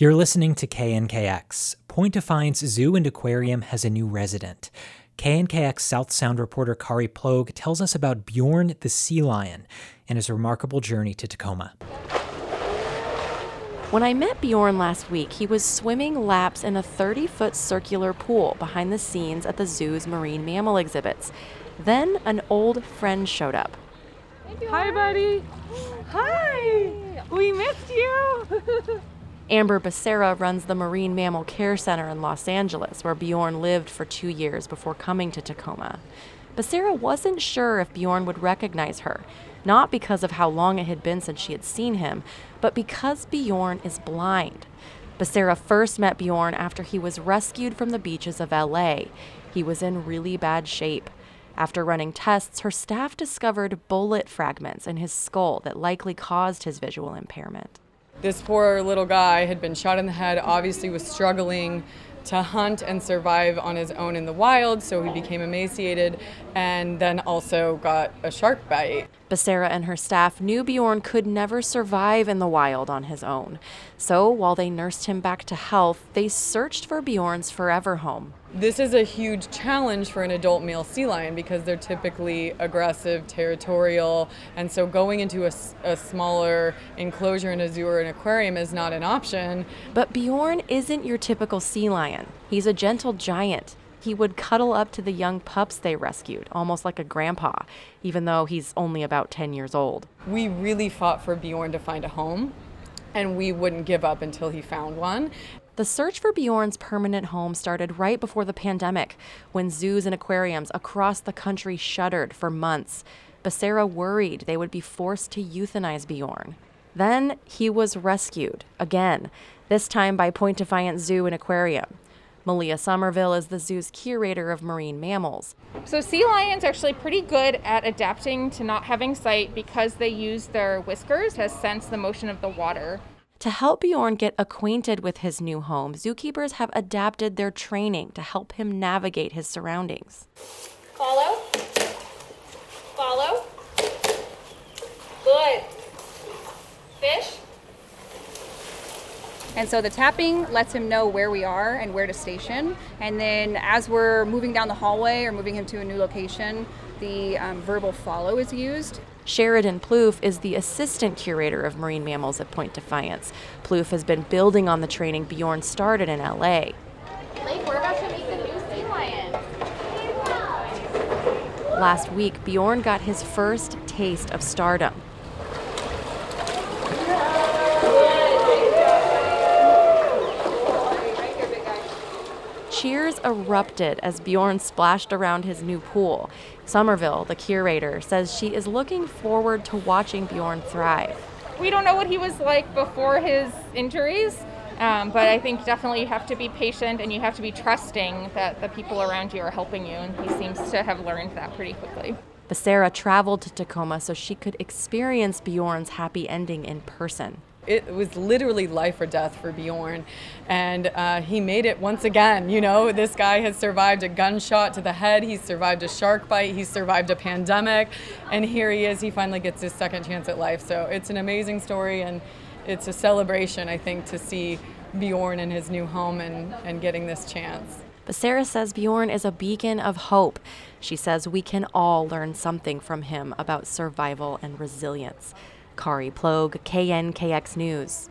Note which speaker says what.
Speaker 1: You're listening to KNKX. Point Defiance Zoo and Aquarium has a new resident. KNKX South Sound reporter Kari Plog tells us about Bjorn the sea lion and his remarkable journey to Tacoma.
Speaker 2: When I met Bjorn last week, he was swimming laps in a 30 foot circular pool behind the scenes at the zoo's marine mammal exhibits. Then an old friend showed up.
Speaker 3: Hi, buddy. Hi. We missed you.
Speaker 2: Amber Becerra runs the Marine Mammal Care Center in Los Angeles, where Bjorn lived for two years before coming to Tacoma. Becerra wasn't sure if Bjorn would recognize her, not because of how long it had been since she had seen him, but because Bjorn is blind. Becerra first met Bjorn after he was rescued from the beaches of LA. He was in really bad shape. After running tests, her staff discovered bullet fragments in his skull that likely caused his visual impairment.
Speaker 4: This poor little guy had been shot in the head, obviously was struggling to hunt and survive on his own in the wild, so he became emaciated and then also got a shark bite.
Speaker 2: Becerra and her staff knew Bjorn could never survive in the wild on his own. So while they nursed him back to health, they searched for Bjorn's forever home.
Speaker 4: This is a huge challenge for an adult male sea lion because they're typically aggressive, territorial, and so going into a, a, smaller enclosure in a zoo or an aquarium is not an option.
Speaker 2: But Bjorn isn't your typical sea lion. He's a gentle giant. He would cuddle up to the young pups they rescued, almost like a grandpa, even though he's only about 10 years old.
Speaker 4: We really fought for Bjorn to find a home, and we wouldn't give up until he found one.
Speaker 2: The search for Bjorn's permanent home started right before the pandemic, when zoos and aquariums across the country shuttered for months. Becerra worried they would be forced to euthanize Bjorn. Then he was rescued, again, this time by Point Defiance Zoo and Aquarium. Malia Somerville is the zoo's curator of marine mammals.
Speaker 5: So, sea lions are actually pretty good at adapting to not having sight because they use their whiskers to sense the motion of the water.
Speaker 2: To help Bjorn get acquainted with his new home, zookeepers have adapted their training to help him navigate his surroundings.
Speaker 5: Follow. Follow. Good. Fish. And so the tapping lets him know where we are and where to station. And then as we're moving down the hallway or moving him to a new location, the um, verbal follow is used.
Speaker 2: Sheridan Plouffe is the assistant curator of marine mammals at Point Defiance. Plouffe has been building on the training Bjorn started in LA.
Speaker 5: Lake, we're about to meet the new sea lion.
Speaker 2: Last week, Bjorn got his first taste of stardom. Cheers erupted as Bjorn splashed around his new pool. Somerville, the curator, says she is looking forward to watching Bjorn thrive.
Speaker 5: We don't know what he was like before his injuries, um, but I think definitely you have to be patient and you have to be trusting that the people around you are helping you, and he seems to have learned that pretty quickly.
Speaker 2: Becerra traveled to Tacoma so she could experience Bjorn's happy ending in person
Speaker 4: it was literally life or death for Bjorn. And uh, he made it once again. You know, this guy has survived a gunshot to the head, he's survived a shark bite, he's survived a pandemic, and here he is. He finally gets his second chance at life. So it's an amazing story, and it's a celebration, I think, to see Bjorn in his new home and, and getting this chance.
Speaker 2: Becerra says Bjorn is a beacon of hope. She says we can all learn something from him about survival and resilience. Kari Plog, KNKX News.